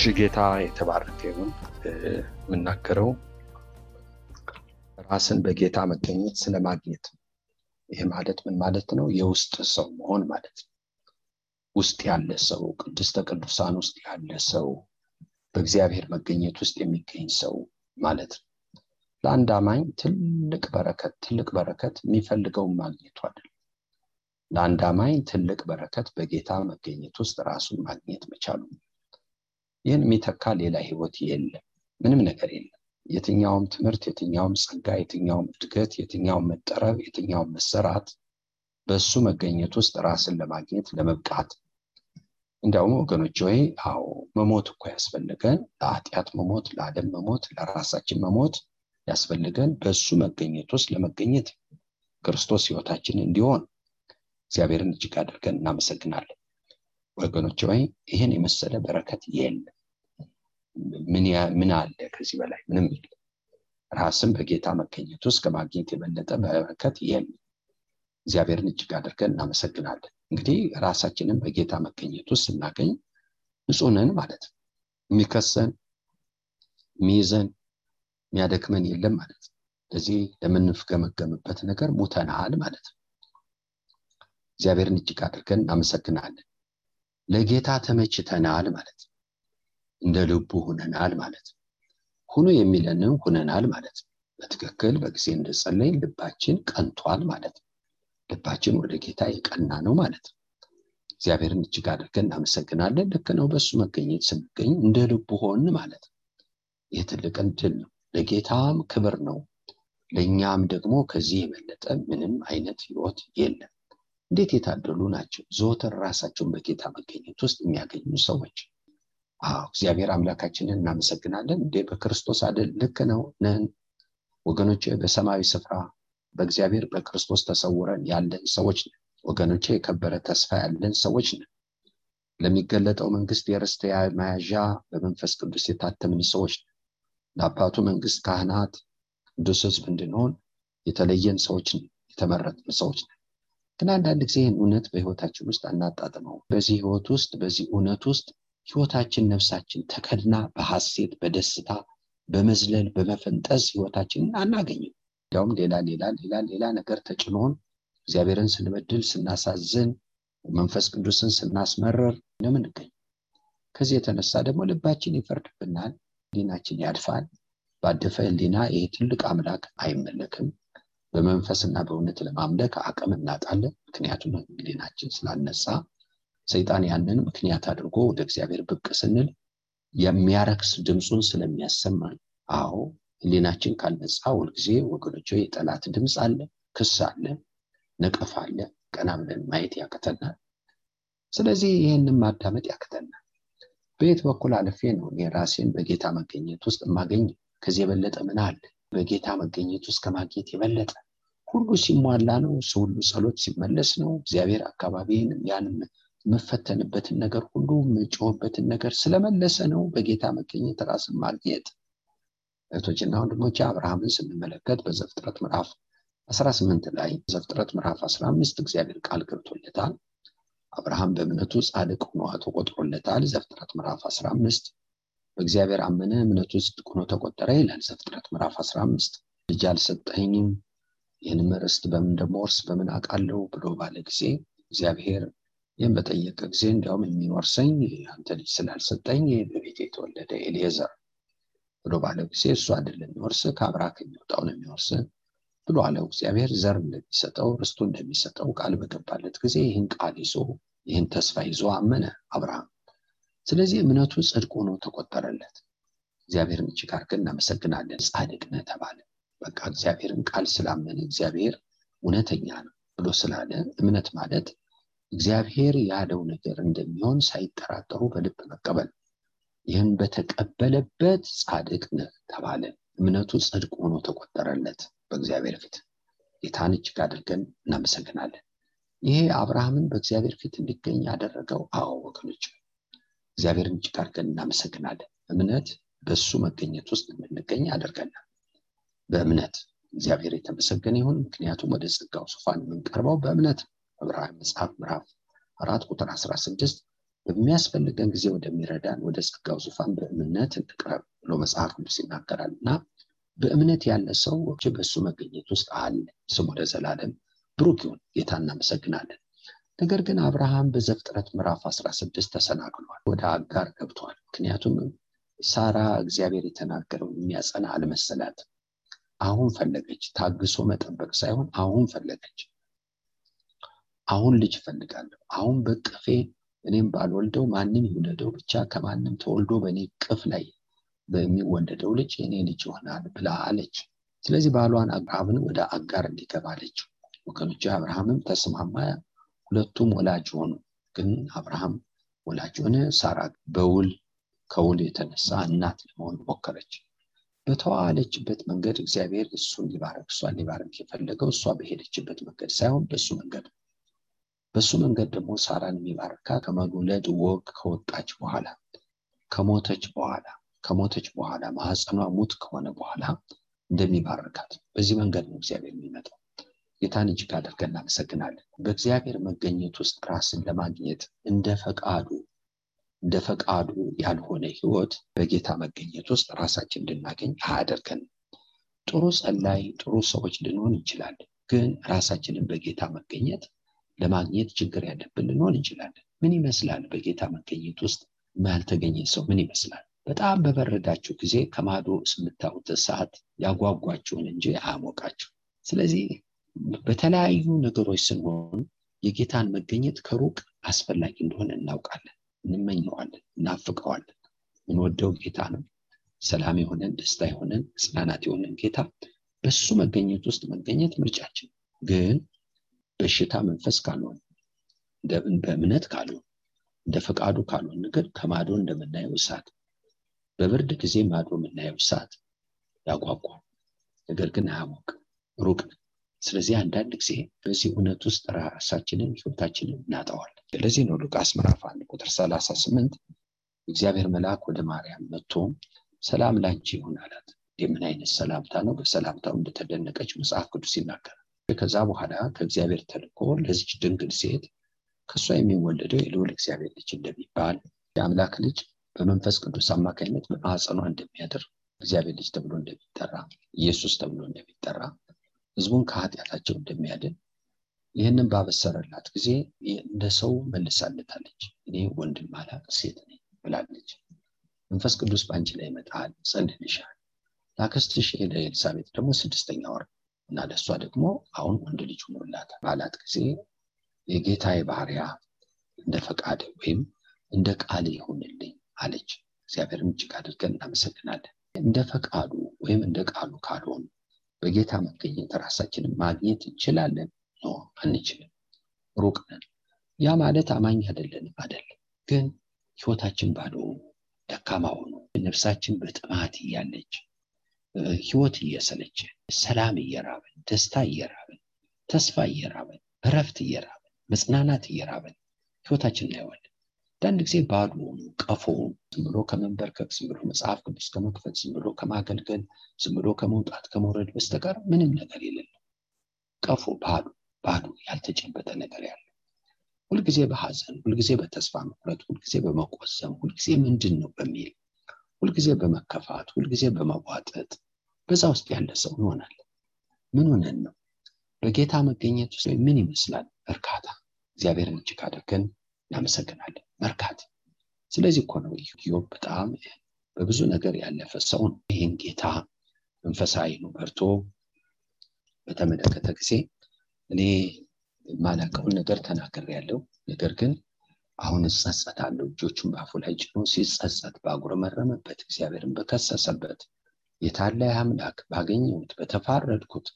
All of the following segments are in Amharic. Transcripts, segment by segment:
እሺ ጌታ የተባረከ ይሁን። የምናገረው ራስን በጌታ መገኘት ስለማግኘት ይህ ማለት ምን ማለት ነው? የውስጥ ሰው መሆን ማለት ነው። ውስጥ ያለ ሰው፣ ቅድስተ ቅዱሳን ውስጥ ያለ ሰው፣ በእግዚአብሔር መገኘት ውስጥ የሚገኝ ሰው ማለት ነው። ለአንድ አማኝ ትልቅ በረከት ትልቅ በረከት የሚፈልገውን ማግኘቱ አይደለም። ለአንድ አማኝ ትልቅ በረከት በጌታ መገኘት ውስጥ ራሱን ማግኘት መቻሉ ነው። ይህን የሚተካ ሌላ ህይወት የለም። ምንም ነገር የለም። የትኛውም ትምህርት፣ የትኛውም ጸጋ፣ የትኛውም እድገት፣ የትኛውም መጠረብ፣ የትኛውም መሰራት በእሱ መገኘት ውስጥ ራስን ለማግኘት ለመብቃት እንዲያውም ወገኖች ወይ አዎ መሞት እኮ ያስፈልገን ለኃጢአት መሞት፣ ለዓለም መሞት፣ ለራሳችን መሞት ያስፈልገን በእሱ መገኘት ውስጥ ለመገኘት ክርስቶስ ህይወታችን እንዲሆን እግዚአብሔርን እጅግ አድርገን እናመሰግናለን። ወገኖች ወይ ይህን የመሰለ በረከት የለም። ምን አለ ከዚህ በላይ? ምንም የለም። ራስን በጌታ መገኘት ውስጥ ከማግኘት የበለጠ በረከት የለም። እግዚአብሔርን እጅግ አድርገን እናመሰግናለን። እንግዲህ ራሳችንን በጌታ መገኘት ውስጥ ስናገኝ ንጹህ ማለት ነው። የሚከሰን የሚይዘን የሚያደክመን የለም ማለት ነው። ለዚህ ለምንፍገመገምበት ነገር ሙተናል ማለት ነው። እግዚአብሔርን እጅግ አድርገን እናመሰግናለን። ለጌታ ተመችተናል ማለት ነው። እንደ ልቡ ሁነናል ማለት ነው። ሁኑ የሚለንን ሁነናል ማለት ነው። በትክክል በጊዜ እንደጸለይን ልባችን ቀንቷል ማለት ነው። ልባችን ወደ ጌታ የቀና ነው ማለት ነው። እግዚአብሔርን እጅግ አድርገን እናመሰግናለን። ልክ ነው። በእሱ መገኘት ስንገኝ እንደ ልቡ ሆን ማለት ይህ ትልቅን ድል ነው። ለጌታም ክብር ነው። ለእኛም ደግሞ ከዚህ የበለጠ ምንም አይነት ህይወት የለም። እንዴት የታደሉ ናቸው! ዘወትር ራሳቸውን በጌታ መገኘት ውስጥ የሚያገኙ ሰዎች። እግዚአብሔር አምላካችንን እናመሰግናለን። እንዴ በክርስቶስ አይደል? ልክ ነው ነን ወገኖቼ። በሰማያዊ ስፍራ በእግዚአብሔር በክርስቶስ ተሰውረን ያለን ሰዎች ነን ወገኖቼ። የከበረ ተስፋ ያለን ሰዎች ነን። ለሚገለጠው መንግስት የርስት መያዣ በመንፈስ ቅዱስ የታተምን ሰዎች ነን። ለአባቱ መንግስት ካህናት፣ ቅዱስ ሕዝብ እንድንሆን የተለየን ሰዎች ነን። የተመረጥን ሰዎች ነን። ግን አንዳንድ ጊዜ ይህን እውነት በህይወታችን ውስጥ አናጣጥመው። በዚህ ህይወት ውስጥ በዚህ እውነት ውስጥ ህይወታችን ነፍሳችን ተከድና በሐሴት በደስታ በመዝለል በመፈንጠዝ ህይወታችንን አናገኝም። እንዲያውም ሌላ ሌላ ሌላ ሌላ ነገር ተጭኖን እግዚአብሔርን ስንበድል ስናሳዝን፣ መንፈስ ቅዱስን ስናስመረር ነው የምንገኝ። ከዚህ የተነሳ ደግሞ ልባችን ይፈርድብናል፣ ህሊናችን ያድፋል። ባደፈ ህሊና ይሄ ትልቅ አምላክ አይመለክም። በመንፈስና በእውነት ለማምለክ አቅም እናጣለን። ምክንያቱም ህሊናችን ስላነጻ ሰይጣን ያንን ምክንያት አድርጎ ወደ እግዚአብሔር ብቅ ስንል የሚያረክስ ድምፁን ስለሚያሰማን። አዎ ህሊናችን ካልነጻ ሁልጊዜ ወገኖች የጠላት ድምፅ አለ፣ ክስ አለ፣ ነቀፋ አለ። ቀና ብለን ማየት ያቅተናል። ስለዚህ ይህንን ማዳመጥ ያቅተናል። በየት በኩል አልፌ ነው እኔ ራሴን በጌታ መገኘት ውስጥ የማገኝ? ከዚህ የበለጠ ምን አለ? በጌታ መገኘት ውስጥ ከማግኘት የበለጠ ሁሉ ሲሟላ ነው። ሁሉ ጸሎት ሲመለስ ነው። እግዚአብሔር አካባቢን ያን የምፈተንበትን ነገር ሁሉ የምጮህበትን ነገር ስለመለሰ ነው። በጌታ መገኘት ራስን ማግኘት እህቶችና ወንድሞች አብርሃምን ስንመለከት በዘፍጥረት ምዕራፍ 18 ላይ ዘፍጥረት ምዕራፍ 15 እግዚአብሔር ቃል ገብቶለታል። አብርሃም በእምነቱ ጻድቅ ሆኖ ተቆጥሮለታል። ዘፍጥረት ምዕራፍ 15 በእግዚአብሔር አመነ፣ እምነቱ ጽድቅ ሆኖ ተቆጠረ ይላል። ዘፍጥረት ምዕራፍ 15 ልጅ አልሰጠኝም፣ ይህንም ርስት በምን እንደምወርስ በምን አውቃለሁ ብሎ ባለ ጊዜ እግዚአብሔር ይህም በጠየቀ ጊዜ እንዲያውም የሚወርሰኝ አንተ ልጅ ስላልሰጠኝ በቤት የተወለደ ኤልየዘር ብሎ ባለው ጊዜ እሱ አይደለም የሚወርስ ከአብራክ የሚወጣው ነው የሚወርስ ብሎ አለው። እግዚአብሔር ዘር እንደሚሰጠው ርስቱ እንደሚሰጠው ቃል በገባለት ጊዜ ይህን ቃል ይዞ ይህን ተስፋ ይዞ አመነ አብርሃም። ስለዚህ እምነቱ ጽድቅ ሆኖ ተቆጠረለት። እግዚአብሔርን እጅግ አድርገን እናመሰግናለን። ጻድቅ ነህ ተባለ። በቃ እግዚአብሔርን ቃል ስላመነ እግዚአብሔር እውነተኛ ነው ብሎ ስላለ እምነት ማለት እግዚአብሔር ያለው ነገር እንደሚሆን ሳይጠራጠሩ በልብ መቀበል ይህን በተቀበለበት ጻድቅ ነህ ተባለ። እምነቱ ጽድቅ ሆኖ ተቆጠረለት በእግዚአብሔር ፊት። ጌታን እጅግ አድርገን እናመሰግናለን። ይሄ አብርሃምን በእግዚአብሔር ፊት እንዲገኝ ያደረገው አዎ ወገኖች፣ እግዚአብሔርን እጅግ አድርገን እናመሰግናለን። እምነት በእሱ መገኘት ውስጥ የምንገኝ ያደርገናል። በእምነት እግዚአብሔር የተመሰገነ ይሁን። ምክንያቱም ወደ ጸጋው ዙፋን የምንቀርበው በእምነት ዕብራውያን መጽሐፍ ምዕራፍ አራት ቁጥር አስራ ስድስት በሚያስፈልገን ጊዜ ወደሚረዳን ወደ ጸጋው ዙፋን በእምነት እንቅረብ ብሎ መጽሐፍ ቅዱስ ይናገራል እና በእምነት ያለ ሰው በእሱ መገኘት ውስጥ አለ። ስሙ ለዘላለም ብሩክ ይሁን። ጌታ እናመሰግናለን። ነገር ግን አብርሃም በዘፍጥረት ምዕራፍ 16 ተሰናክሏል፣ ወደ አጋር ገብቷል። ምክንያቱም ሳራ እግዚአብሔር የተናገረውን የሚያጸና አልመሰላት። አሁን ፈለገች። ታግሶ መጠበቅ ሳይሆን አሁን ፈለገች። አሁን ልጅ እፈልጋለሁ። አሁን በቅፌ እኔም ባልወልደው ማንም ይውለደው ብቻ ከማንም ተወልዶ በእኔ ቅፍ ላይ በሚወለደው ልጅ የኔ ልጅ ይሆናል ብላ አለች። ስለዚህ ባሏን አብርሃምን ወደ አጋር እንዲገባ አለች። ወገኖች አብርሃምም ተስማማ። ሁለቱም ወላጅ ሆኑ። ግን አብርሃም ወላጅ ሆነ። ሳራ በውል ከውል የተነሳ እናት ለመሆን ሞከረች። በተዋለችበት መንገድ እግዚአብሔር እሱን ሊባረክ እሷን ሊባረክ የፈለገው እሷ በሄደችበት መንገድ ሳይሆን በእሱ መንገድ በእሱ መንገድ ደግሞ ሳራን የሚባርካ ከመውለድ ወግ ከወጣች በኋላ ከሞተች በኋላ ከሞተች በኋላ ማህፀኗ ሙት ከሆነ በኋላ እንደሚባርካት በዚህ መንገድ ነው እግዚአብሔር የሚመጣው። ጌታን እጅግ አድርገን እናመሰግናለን። በእግዚአብሔር መገኘት ውስጥ ራስን ለማግኘት እንደ ፈቃዱ እንደ ፈቃዱ ያልሆነ ህይወት በጌታ መገኘት ውስጥ ራሳችን እንድናገኝ አያደርገንም። ጥሩ ጸላይ፣ ጥሩ ሰዎች ልንሆን እንችላለን። ግን ራሳችንን በጌታ መገኘት ለማግኘት ችግር ያለብን ልንሆን እንችላለን። ምን ይመስላል? በጌታ መገኘት ውስጥ ያልተገኘ ሰው ምን ይመስላል? በጣም በበረዳችሁ ጊዜ ከማዶ የምታዩት እሳት ያጓጓችሁን እንጂ አያሞቃችሁ። ስለዚህ በተለያዩ ነገሮች ስንሆን የጌታን መገኘት ከሩቅ አስፈላጊ እንደሆነ እናውቃለን፣ እንመኘዋለን፣ እናፍቀዋለን። ምንወደው ጌታ ነው። ሰላም የሆነን ደስታ የሆነን ጽናናት የሆነን ጌታ በሱ መገኘት ውስጥ መገኘት ምርጫችን ግን በሽታ መንፈስ ካልሆን በእምነት ካልሆን እንደ ፈቃዱ ካልሆን ግን ከማዶ እንደምናየው እሳት በብርድ ጊዜ ማዶ የምናየው እሳት ያጓጓል፣ ነገር ግን አያሞቅም፣ ሩቅ ስለዚህ አንዳንድ ጊዜ በዚህ እውነት ውስጥ ራሳችንን ህይወታችንን እናጠዋለን። ለዚህ ነው ሉቃስ ምዕራፍ አንድ ቁጥር ሰላሳ ስምንት እግዚአብሔር መልአክ ወደ ማርያም መጥቶ ሰላም ላንቺ ይሁን አላት። የምን አይነት ሰላምታ ነው? በሰላምታው እንደተደነቀች መጽሐፍ ቅዱስ ይናገራል። ከዛ በኋላ ከእግዚአብሔር ተልኮ ለዚች ድንግል ሴት ከእሷ የሚወለደው የልዑል እግዚአብሔር ልጅ እንደሚባል የአምላክ ልጅ በመንፈስ ቅዱስ አማካኝነት በማህፀኗ እንደሚያድር እግዚአብሔር ልጅ ተብሎ እንደሚጠራ ኢየሱስ ተብሎ እንደሚጠራ ህዝቡን ከኃጢአታቸው እንደሚያድን ይህንን ባበሰረላት ጊዜ እንደ ሰው መልሳለታለች። እኔ ወንድም አላቅ ሴት ነኝ ብላለች። መንፈስ ቅዱስ በአንቺ ላይ ይመጣል፣ ጸንልሻል። ላክስትሽ ለኤልሳቤጥ ደግሞ ስድስተኛ ወር እና ለእሷ ደግሞ አሁን ወንድ ልጅ ሆኖላታል ባላት ጊዜ የጌታዬ ባህሪያ እንደ ፈቃድ ወይም እንደ ቃል ይሁንልኝ አለች። እግዚአብሔርን እጅግ አድርገን እናመሰግናለን። እንደ ፈቃዱ ወይም እንደ ቃሉ ካልሆኑ በጌታ መገኘት ራሳችንን ማግኘት እንችላለን? ኖ አንችልም፣ ሩቅ ነን። ያ ማለት አማኝ አይደለንም አይደለም፣ ግን ህይወታችን ባዶ ደካማ ሆኖ ነፍሳችን በጥማት እያለች ህይወት እየሰለች ሰላም እየራበን ደስታ እየራበን ተስፋ እየራበን እረፍት እየራበን መጽናናት እየራበን ህይወታችን እናየዋለን። አንዳንድ ጊዜ ባዶ ሆኑ ቀፎውን ዝም ብሎ ከመንበርከክ ዝም ብሎ መጽሐፍ ቅዱስ ከመክፈት ዝም ብሎ ከማገልገል ዝም ብሎ ከመውጣት ከመውረድ በስተቀር ምንም ነገር የሌለው ቀፎ ባዶ ባዶ ያልተጨበጠ ነገር ያለው። ሁልጊዜ በሐዘን ሁልጊዜ በተስፋ መቁረጥ ሁልጊዜ በመቆዘም ሁልጊዜ ምንድን ነው በሚል ሁልጊዜ በመከፋት ሁልጊዜ በመቧጠጥ በዛ ውስጥ ያለ ሰው እንሆናለን ምን ሆነን ነው? በጌታ መገኘት ውስጥ ምን ይመስላል? እርካታ። እግዚአብሔርን እጅግ አድርገን እናመሰግናለን። መርካት። ስለዚህ እኮ ነው ኢዮብ በጣም በብዙ ነገር ያለፈ ሰው ነው። ይህን ጌታ መንፈሳዊ ነው በርቶ በተመለከተ ጊዜ እኔ የማላውቀውን ነገር ተናገር ያለው ነገር ግን አሁን እጸጸታለሁ። እጆቹን በአፉ ላይ ጭኖ ሲጸጸት ባጉረመረመበት እግዚአብሔርን በከሰሰበት የታለ አምላክ ባገኘሁት በተፋረድኩት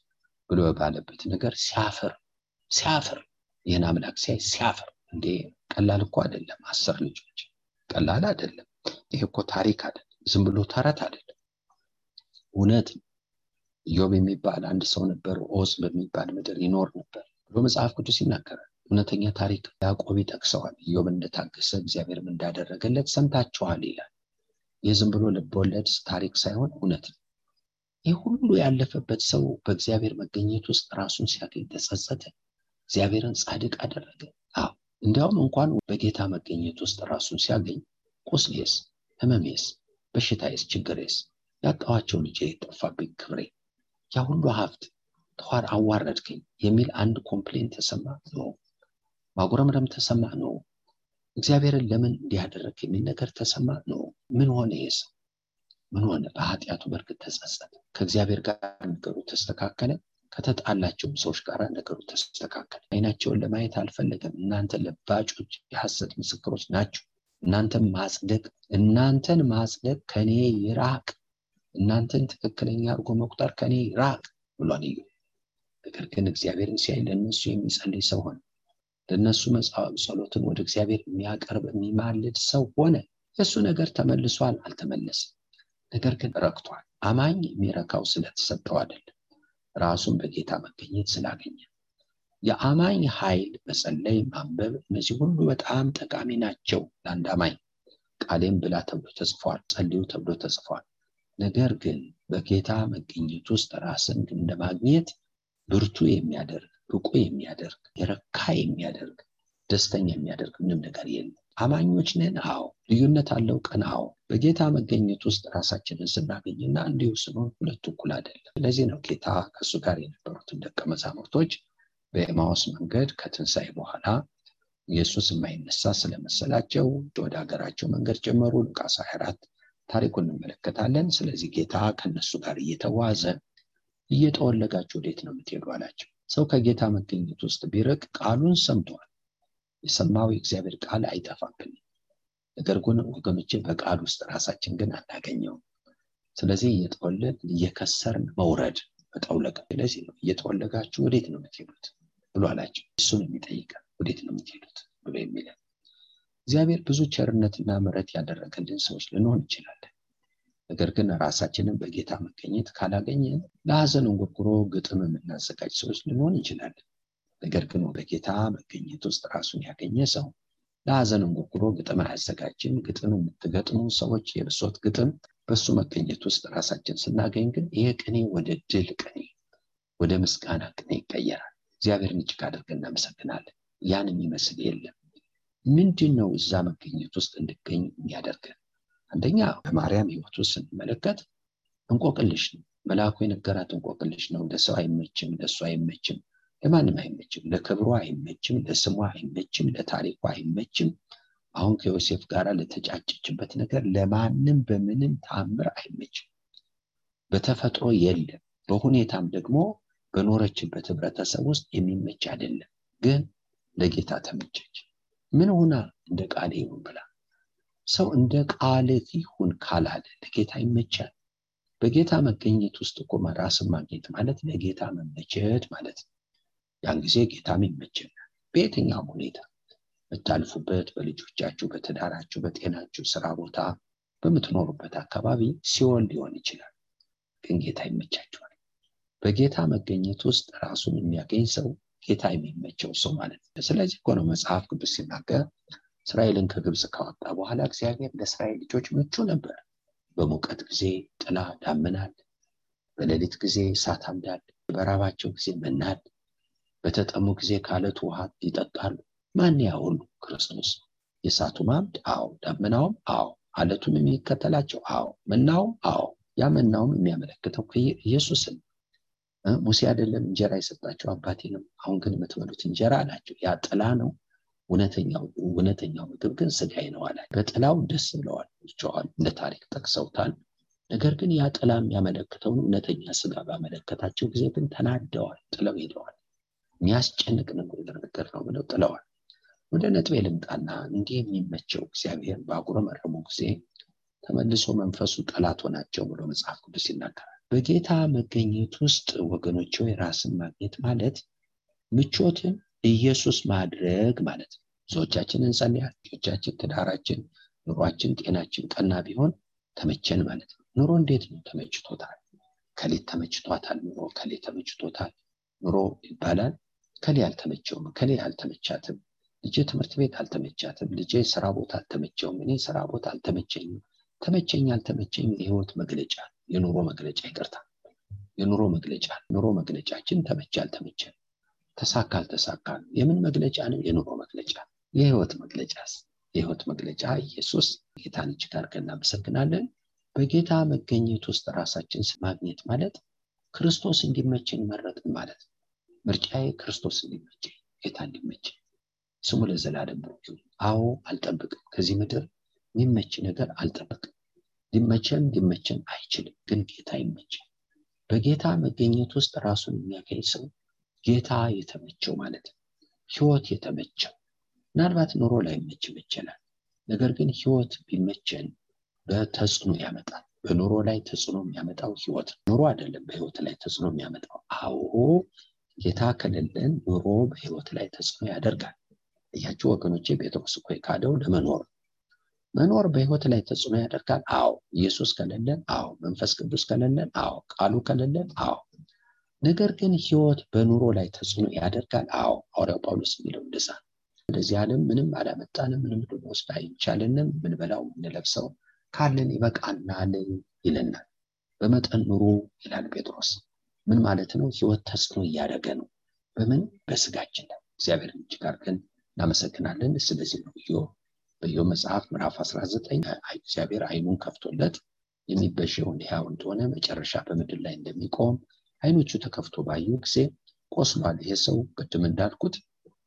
ብሎ ባለበት ነገር ሲያፍር ሲያፍር ይህን አምላክ ሲያይ ሲያፍር። እንዴ! ቀላል እኮ አይደለም አስር ልጆች። ቀላል አይደለም። ይሄ እኮ ታሪክ አይደለም። ዝም ብሎ ተረት አይደለም። እውነት ኢዮብ የሚባል አንድ ሰው ነበር ኦዝ በሚባል ምድር ይኖር ነበር ብሎ መጽሐፍ ቅዱስ ይናገራል። እውነተኛ ታሪክ ያዕቆብ ይጠቅሰዋል። ኢዮብ እንደታገሰ እግዚአብሔርም እንዳደረገለት ሰምታችኋል ይላል ይህ ዝም ብሎ ልብወለድ ታሪክ ሳይሆን እውነት ነው። ይህ ሁሉ ያለፈበት ሰው በእግዚአብሔር መገኘት ውስጥ ራሱን ሲያገኝ ተጸጸተ እግዚአብሔርን ጻድቅ አደረገ። አዎ እንዲያውም እንኳን በጌታ መገኘት ውስጥ ራሱን ሲያገኝ ቁስሌስ ህመሜስ በሽታዬስ ችግሬስ ያጣዋቸው ልጄ የጠፋብኝ ክብሬ። ያ ሁሉ ሀብት ተኋር አዋረድከኝ የሚል አንድ complain ተሰማ። ነው ማጉረምረም ተሰማ። ነው እግዚአብሔርን ለምን እንዲያደረግ የሚል ነገር ተሰማ። ነው ምን ሆነ ይህ ሰው ምን ሆነ? በኃጢአቱ በእርግጥ ተጸጸተ። ከእግዚአብሔር ጋር ነገሩ ተስተካከለ። ከተጣላቸውም ሰዎች ጋር ነገሩ ተስተካከለ። አይናቸውን ለማየት አልፈለገም። እናንተ ለባጮች የሐሰት ምስክሮች ናቸው እናንተን ማጽደቅ እናንተን ማጽደቅ ከኔ ይራቅ። እናንተን ትክክለኛ አድርጎ መቁጠር ከኔ ይራቅ ብሏል ነገር ግን እግዚአብሔርን ሲያይ ለእነሱ የሚጸልይ ሰው ሆነ ለእነሱ መጽሐፍ ጸሎትን ወደ እግዚአብሔር የሚያቀርብ የሚማልድ ሰው ሆነ። የእሱ ነገር ተመልሷል አልተመለስም ነገር ግን ረክቷል። አማኝ የሚረካው ስለተሰጠው አይደለም ራሱን በጌታ መገኘት ስላገኘ። የአማኝ ኃይል መጸለይ ማንበብ እነዚህ ሁሉ በጣም ጠቃሚ ናቸው ለአንድ አማኝ። ቃሌም ብላ ተብሎ ተጽፏል ጸልዩ ተብሎ ተጽፏል። ነገር ግን በጌታ መገኘት ውስጥ ራስን እንደማግኘት ብርቱ የሚያደርግ ብቁ የሚያደርግ የረካ የሚያደርግ ደስተኛ የሚያደርግ ምንም ነገር የለም። አማኞች ነን? አዎ። ልዩነት አለው ቀን? አዎ። በጌታ መገኘት ውስጥ ራሳችንን ስናገኝና እንዲሁ ስንሆን ሁለቱ እኩል አይደለም። ስለዚህ ነው ጌታ ከእሱ ጋር የነበሩትን ደቀ መዛሙርቶች በኤማዎስ መንገድ ከትንሣኤ በኋላ ኢየሱስ የማይነሳ ስለመሰላቸው ወደ ሀገራቸው መንገድ ጀመሩ። ሉቃስ 24 ታሪኩን እንመለከታለን። ስለዚህ ጌታ ከነሱ ጋር እየተዋዘ እየጠወለጋችሁ ወዴት ነው የምትሄዱ? አላቸው ሰው ከጌታ መገኘት ውስጥ ቢርቅ ቃሉን ሰምተዋል የሰማው የእግዚአብሔር ቃል አይጠፋብን ነገር ግን ወገኖቼ በቃል ውስጥ ራሳችን ግን አናገኘውም። ስለዚህ እየጠወለግ እየከሰርን መውረድ መጠውለግ ስለዚህ ነው። እየጠወለጋችሁ ወዴት ነው የምትሄዱት ብሎ አላቸው። እሱን የሚጠይቀን ወዴት ነው የምትሄዱት ብሎ የሚለን እግዚአብሔር ብዙ ቸርነትና ምረት ያደረገልን ሰዎች ልንሆን እንችላለን ነገር ግን ራሳችንን በጌታ መገኘት ካላገኘ ለሀዘን እንጉርጉሮ ግጥም የምናዘጋጅ ሰዎች ልንሆን እንችላለን። ነገር ግን በጌታ መገኘት ውስጥ ራሱን ያገኘ ሰው ለሀዘን እንጉርጉሮ ግጥም አያዘጋጅም። ግጥም የምትገጥሙ ሰዎች የብሶት ግጥም በሱ መገኘት ውስጥ ራሳችን ስናገኝ ግን ይሄ ቅኔ ወደ ድል ቅኔ ወደ ምስጋና ቅኔ ይቀየራል። እግዚአብሔርን እጅግ አድርገን እናመሰግናለን። ያን የሚመስል የለም። ምንድን ነው እዛ መገኘት ውስጥ እንድገኝ የሚያደርገን አንደኛ በማርያም ውስጥ ስንመለከት እንቆቅልሽ ነው። መልአኩ የነገራት እንቆቅልሽ ነው። ለሰው አይመችም ለእሱ አይመችም ለማንም አይመችም ለክብሯ አይመችም ለስሟ አይመችም ለታሪኳ አይመችም። አሁን ከዮሴፍ ጋር ለተጫጨችበት ነገር ለማንም በምንም ታምር አይመችም። በተፈጥሮ የለም። በሁኔታም ደግሞ በኖረችበት ህብረተሰብ ውስጥ የሚመች አይደለም። ግን ለጌታ ተመቸች። ምን ሆና እንደ ቃል ይሁን ብላ ሰው እንደ ቃልህ ይሁን ካላለ ለጌታ ይመቻል። በጌታ መገኘት ውስጥ እኮ ራስን ማግኘት ማለት ለጌታ መመቸት ማለት ነው። ያን ጊዜ ጌታም ይመቸናል። በየትኛውም ሁኔታ በታልፉበት በልጆቻችሁ በትዳራችሁ በጤናችሁ ስራ ቦታ በምትኖሩበት አካባቢ ሲሆን ሊሆን ይችላል። ግን ጌታ ይመቻችኋል በጌታ መገኘት ውስጥ ራሱን የሚያገኝ ሰው ጌታ የሚመቸው ሰው ማለት ነው። ስለዚህ ነው መጽሐፍ ቅዱስ ሲናገር እስራኤልን ከግብፅ ካወጣ በኋላ እግዚአብሔር ለእስራኤል ልጆች ምቹ ነበር። በሙቀት ጊዜ ጥላ ዳመናል። በሌሊት ጊዜ እሳት አምዳል። በራባቸው ጊዜ መናል። በተጠሙ ጊዜ ካለት ውሃ ይጠጣሉ። ማን ያሁሉ ክርስቶስ። የእሳቱ ማምድ አዎ ዳመናውም አዎ አለቱም የሚከተላቸው አዎ መናውም አዎ ያ መናውም የሚያመለክተው ኢየሱስን ሙሴ አይደለም እንጀራ የሰጣቸው አባቴ ነው። አሁን ግን የምትበሉት እንጀራ አላቸው። ያ ጥላ ነው እውነተኛው ምግብ ግን ስጋዬ ነው አላ በጥላው ደስ ብለዋል ቸዋል እንደ ታሪክ ጠቅሰውታል። ነገር ግን ያ ጥላ የሚያመለክተውን እውነተኛ ስጋ ባመለከታቸው ጊዜ ግን ተናደዋል ጥለው ሄደዋል። የሚያስጨንቅ ነገር ነው ብለው ጥለዋል። ወደ ነጥቤ ልምጣና እንዲህ የሚመቸው እግዚአብሔር በአጉረመረሙ ጊዜ ተመልሶ መንፈሱ ጠላት ሆናቸው ብሎ መጽሐፍ ቅዱስ ይናገራል። በጌታ መገኘት ውስጥ ወገኖች ራስን ማግኘት ማለት ምቾትን ኢየሱስ ማድረግ ማለት ነው። ብዙዎቻችን እንጸልያል ልጆቻችን ትዳራችን ኑሯችን ጤናችን ቀና ቢሆን ተመቸን ማለት ነው። ኑሮ እንዴት ነው? ተመችቶታል። ከሌት ተመችቷታል? ኑሮ ከሌ ተመችቶታል? ኑሮ ይባላል ከሌ አልተመቸውም ከሌ አልተመቻትም ልጄ ትምህርት ቤት አልተመቻትም ልጄ ስራ ቦታ አልተመቸውም እኔ ስራ ቦታ አልተመቸኝም ተመቸኝ አልተመቸኝ የህይወት መግለጫ የኑሮ መግለጫ ይቅርታ የኑሮ መግለጫ ኑሮ መግለጫችን ተመቸ አልተመቸን ተሳካ አልተሳካ የምን መግለጫ ነው? የኑሮ መግለጫ። የህይወት መግለጫስ? የህይወት መግለጫ ኢየሱስ ጌታን እጅግ አድርገን እናመሰግናለን። በጌታ መገኘት ውስጥ ራሳችን ማግኘት ማለት ክርስቶስ እንዲመቸኝ መረጥን ማለት ምርጫዬ ክርስቶስ እንዲመቸኝ ጌታ እንዲመቸኝ። ስሙ ለዘላለም ብሩክ አዎ አልጠብቅም። ከዚህ ምድር የሚመች ነገር አልጠብቅም። ሊመቸን ሊመቸን አይችልም ግን ጌታ ይመቸን በጌታ መገኘት ውስጥ ራሱን የሚያገኝ ሰው ጌታ የተመቸው ማለት ነው። ህይወት የተመቸው ምናልባት ኑሮ ላይ መችም ይችላል። ነገር ግን ህይወት ቢመቸን በተጽዕኖ ያመጣል። በኑሮ ላይ ተጽዕኖ የሚያመጣው ህይወት ኑሮ አይደለም በህይወት ላይ ተጽዕኖ የሚያመጣው። አዎ ጌታ ከሌለን ኑሮ በህይወት ላይ ተጽዕኖ ያደርጋል። እያቸው ወገኖቼ ጴጥሮስ እኮ የካደው ለመኖር መኖር በህይወት ላይ ተጽዕኖ ያደርጋል። አዎ ኢየሱስ ከሌለን አዎ መንፈስ ቅዱስ ከሌለን አዎ ቃሉ ከሌለን አዎ ነገር ግን ህይወት በኑሮ ላይ ተጽዕኖ ያደርጋል? አዎ ሐዋርያው ጳውሎስ የሚለው እንደዛ ወደዚህ ዓለም ምንም አላመጣንም ምንም ልንወስድ አይቻልንም ምንበላው ምንለብሰው ካለን ይበቃናል ይለናል። በመጠን ኑሩ ይላል ጴጥሮስ። ምን ማለት ነው? ህይወት ተጽዕኖ እያደረገ ነው። በምን? በስጋችን ላይ። እግዚአብሔር እጅግ አድርገን እናመሰግናለን። ስለዚህ ነው ኢዮብ በኢዮብ መጽሐፍ ምዕራፍ 19 እግዚአብሔር አይኑን ከፍቶለት የሚበሸውን ያው እንደሆነ መጨረሻ በምድር ላይ እንደሚቆም አይኖቹ ተከፍቶ ባዩ ጊዜ ቆስሏል። ይሄ ሰው ቅድም እንዳልኩት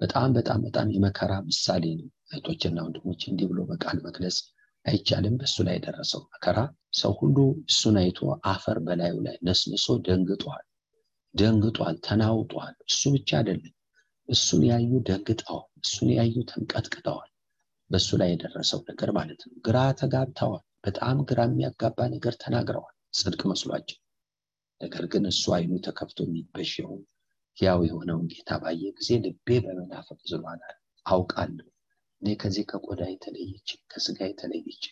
በጣም በጣም በጣም የመከራ ምሳሌ ነው። እህቶችና ወንድሞች እንዲህ ብሎ በቃል መግለጽ አይቻልም። በእሱ ላይ የደረሰው መከራ። ሰው ሁሉ እሱን አይቶ አፈር በላዩ ላይ ነስንሶ ደንግጧል ደንግጧል ተናውጧል። እሱ ብቻ አይደለም። እሱን ያዩ ደንግጠዋል እሱን ያዩ ተንቀጥቅጠዋል። በእሱ ላይ የደረሰው ነገር ማለት ነው። ግራ ተጋብተዋል። በጣም ግራ የሚያጋባ ነገር ተናግረዋል። ጽድቅ መስሏቸው ነገር ግን እሱ አይኑ ተከፍቶ የሚበሸውን ያው የሆነውን ጌታ ባየ ጊዜ ልቤ በመናፈቅ ዝሏናል። አውቃለሁ። እኔ ከዚህ ከቆዳ የተለየች ከስጋ የተለየች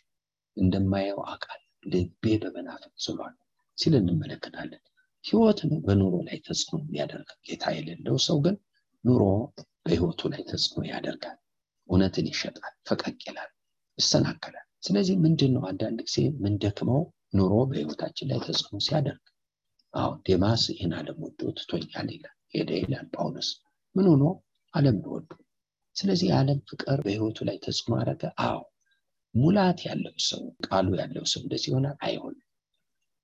እንደማየው አቃል ልቤ በመናፈቅ ዝሏል ሲል እንመለከታለን። ህይወት ነው በኑሮ ላይ ተጽዕኖ የሚያደርግ ጌታ የሌለው ሰው ግን ኑሮ በህይወቱ ላይ ተጽዕኖ ያደርጋል። እውነትን ይሸጣል ፈቀቅ ይላል ይሰናከላል። ስለዚህ ምንድን ነው አንዳንድ ጊዜ ምንደክመው ኑሮ በህይወታችን ላይ ተጽዕኖ ሲያደርግ አዎ ዴማስ ይህን አለም ወዶ ትቶኛል ይላል። ሄደ ይላል ጳውሎስ። ምን ሆኖ? አለምን ወዶ። ስለዚህ የዓለም ፍቅር በህይወቱ ላይ ተጽዕኖ አደረገ? አዎ። ሙላት ያለው ሰው ቃሉ ያለው ሰው እንደዚህ ይሆናል? አይሆንም።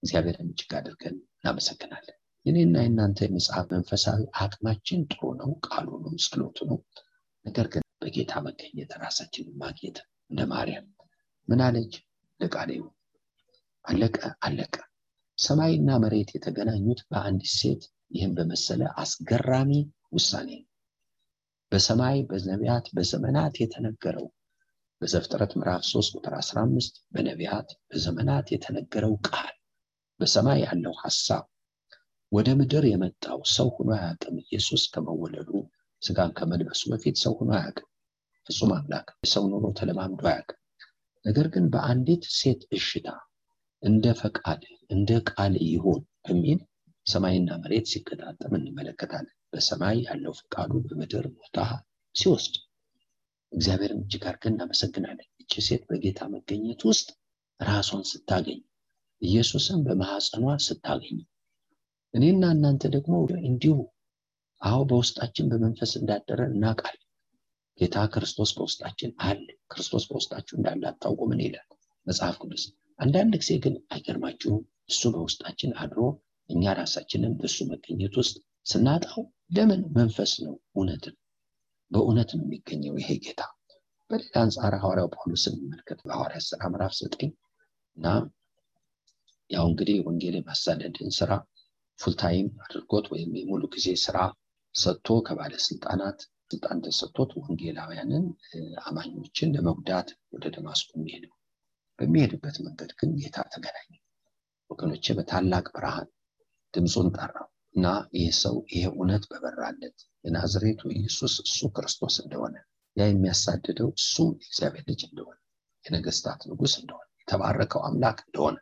እግዚአብሔርን እጅግ አድርገን እናመሰግናለን። እኔና የእናንተ የመጽሐፍ መንፈሳዊ አቅማችን ጥሩ ነው ቃሉ ነው ጸሎቱ ነው። ነገር ግን በጌታ መገኘት ራሳችንን ማግኘት እንደ ማርያም ምን አለች? ለቃሌ አለቀ አለቀ ሰማይና መሬት የተገናኙት በአንዲት ሴት። ይህም በመሰለ አስገራሚ ውሳኔ። በሰማይ በነቢያት በዘመናት የተነገረው። በዘፍጥረት ምዕራፍ 3 ቁጥር 15 በነቢያት በዘመናት የተነገረው ቃል። በሰማይ ያለው ሐሳብ። ወደ ምድር የመጣው ሰው ሆኖ አያውቅም። ኢየሱስ ከመወለዱ ስጋን ከመልበሱ በፊት ሰው ሆኖ አያውቅም። ፍጹም አምላክ። የሰው ኑሮ ተለማምዶ አያውቅም። ነገር ግን በአንዲት ሴት እሽታ እንደ ፈቃድ እንደ ቃል ይሆን በሚል ሰማይና መሬት ሲገጣጠም እንመለከታለን በሰማይ ያለው ፈቃዱ በምድር ቦታ ሲወስድ እግዚአብሔርን እጅግ አድርገን እናመሰግናለን። እቺ ሴት በጌታ መገኘት ውስጥ ራሷን ስታገኝ ኢየሱስን በማህፀኗ ስታገኝ እኔና እናንተ ደግሞ እንዲሁ አዎ በውስጣችን በመንፈስ እንዳደረ እናውቃለን። ጌታ ክርስቶስ በውስጣችን አለ። ክርስቶስ በውስጣችሁ እንዳለ አታውቁ ምን ይላል መጽሐፍ ቅዱስ። አንዳንድ ጊዜ ግን አይገርማችሁም? እሱ በውስጣችን አድሮ እኛ ራሳችንን በእሱ መገኘት ውስጥ ስናጣው ለምን? መንፈስ ነው፣ እውነት ነው። በእውነት ነው የሚገኘው ይሄ ጌታ። በሌላ አንጻር ሐዋርያው ጳውሎስን እንመልከት በሐዋርያት ሥራ ምዕራፍ ዘጠኝ እና ያው እንግዲህ ወንጌል የማሳደድን ስራ ፉልታይም አድርጎት ወይም የሙሉ ጊዜ ስራ ሰጥቶ ከባለስልጣናት ስልጣን ተሰጥቶት ወንጌላውያንን አማኞችን ለመጉዳት ወደ ደማስቆ የሚሄደው በሚሄድበት መንገድ ግን ጌታ ተገናኘ። ወገኖቼ በታላቅ ብርሃን ድምፁን ጠራው እና ይህ ሰው ይሄ እውነት በበራለት የናዝሬቱ ኢየሱስ እሱ ክርስቶስ እንደሆነ ያ የሚያሳድደው እሱ የእግዚአብሔር ልጅ እንደሆነ የነገስታት ንጉስ እንደሆነ የተባረከው አምላክ እንደሆነ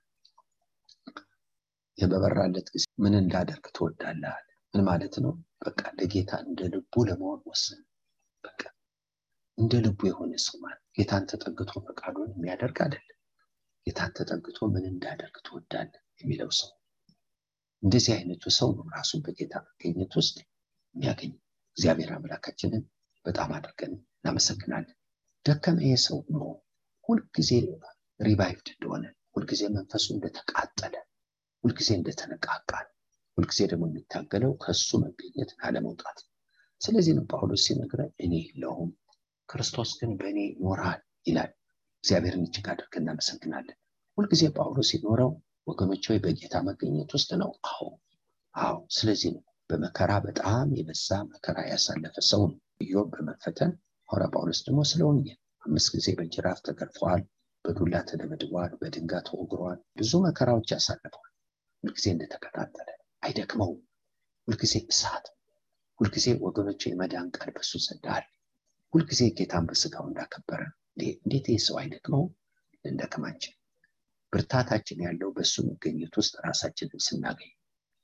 የበበራለት ጊዜ ምን እንዳደርግ ትወዳለህ? ምን ማለት ነው? በቃ ለጌታ እንደ ልቡ ለመሆን ወሰን። በቃ እንደ ልቡ የሆነ ሰው ማለት ጌታን ተጠግቶ ፈቃዱን የሚያደርግ አይደለም። ጌታን ተጠግቶ ምን እንዳደርግ ትወዳለህ የሚለው ሰው እንደዚህ አይነቱ ሰው ነው ራሱን በጌታ መገኘት ውስጥ የሚያገኝ። እግዚአብሔር አምላካችንን በጣም አድርገን እናመሰግናለን። ደከመ ይሄ ሰው ኑሮ ሁልጊዜ ሪቫይቭድ እንደሆነ፣ ሁልጊዜ መንፈሱ እንደተቃጠለ፣ ሁልጊዜ እንደተነቃቃ ሁልጊዜ ደግሞ የሚታገለው ከእሱ መገኘት አለመውጣት። ስለዚህ ነው ጳውሎስ ሲነግረን እኔ የለሁም ክርስቶስ ግን በእኔ ይኖራል ይላል። እግዚአብሔርን እጅግ አድርገን እናመሰግናለን። ሁልጊዜ ጳውሎስ ሲኖረው ወገኖች ወይ በጌታ መገኘት ውስጥ ነው። አዎ አዎ። ስለዚህ ነው በመከራ በጣም የበዛ መከራ ያሳለፈ ሰው ነው። ኢዮብ በመፈተን ሐዋርያ ጳውሎስ ደግሞ ስለ አምስት ጊዜ በጅራፍ ተገርፈዋል፣ በዱላ ተደብድበዋል፣ በድንጋይ ተወግረዋል፣ ብዙ መከራዎች ያሳልፈዋል። ሁልጊዜ እንደተከታተለ አይደክመውም። ሁልጊዜ እሳት፣ ሁልጊዜ ወገኖች የመዳን ቃል በሱ ዘንድ አለ። ሁልጊዜ ጌታን በስጋው እንዳከበረ እንዴት ይህ ሰው አይደክመውም? ልንደክማችን ብርታታችን ያለው በእሱ መገኘት ውስጥ ራሳችንን ስናገኝ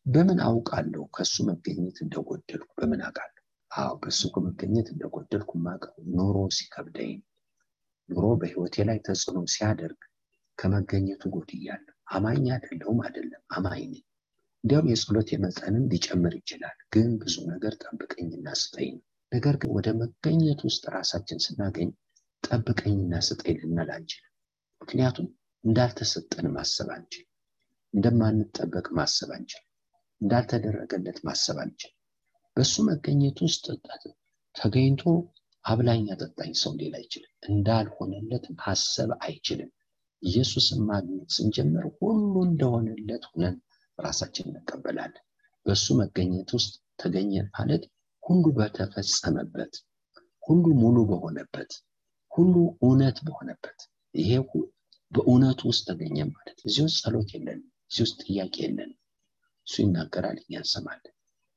በምን አውቃለሁ ከእሱ መገኘት እንደጎደልኩ በምን አውቃለሁ? አዎ በእሱ መገኘት እንደጎደልኩ ማቀው ኑሮ ሲከብደኝ፣ ኑሮ በህይወቴ ላይ ተጽዕኖ ሲያደርግ ከመገኘቱ ጎድያለሁ። አማኝ አይደለሁም አይደለም፣ አማኝ ነኝ። እንዲያውም የጸሎት መጠንም ሊጨምር ይችላል። ግን ብዙ ነገር ጠብቀኝና ስጠኝ ነገር ግን ወደ መገኘት ውስጥ ራሳችን ስናገኝ ጠብቀኝና ስጠኝ ልንል አንችልም። ምክንያቱም እንዳልተሰጠን ማሰብ አንችል፣ እንደማንጠበቅ ማሰብ አንችል፣ እንዳልተደረገለት ማሰብ አንችል። በእሱ መገኘት ውስጥ ተገኝቶ አብላኝ አጠጣኝ ሰው ሌላ አይችልም። እንዳልሆነለት ማሰብ አይችልም። ኢየሱስን ማግኘት ስንጀምር ሁሉ እንደሆነለት ሁነን ራሳችን እንቀበላለን። በእሱ መገኘት ውስጥ ተገኘን ማለት ሁሉ በተፈጸመበት፣ ሁሉ ሙሉ በሆነበት፣ ሁሉ እውነት በሆነበት ይሄ በእውነቱ ውስጥ ተገኘ ማለት እዚህ ውስጥ ጸሎት የለንም። እዚህ ውስጥ ጥያቄ የለንም። እሱ ይናገራል፣ እኛ እንሰማለን።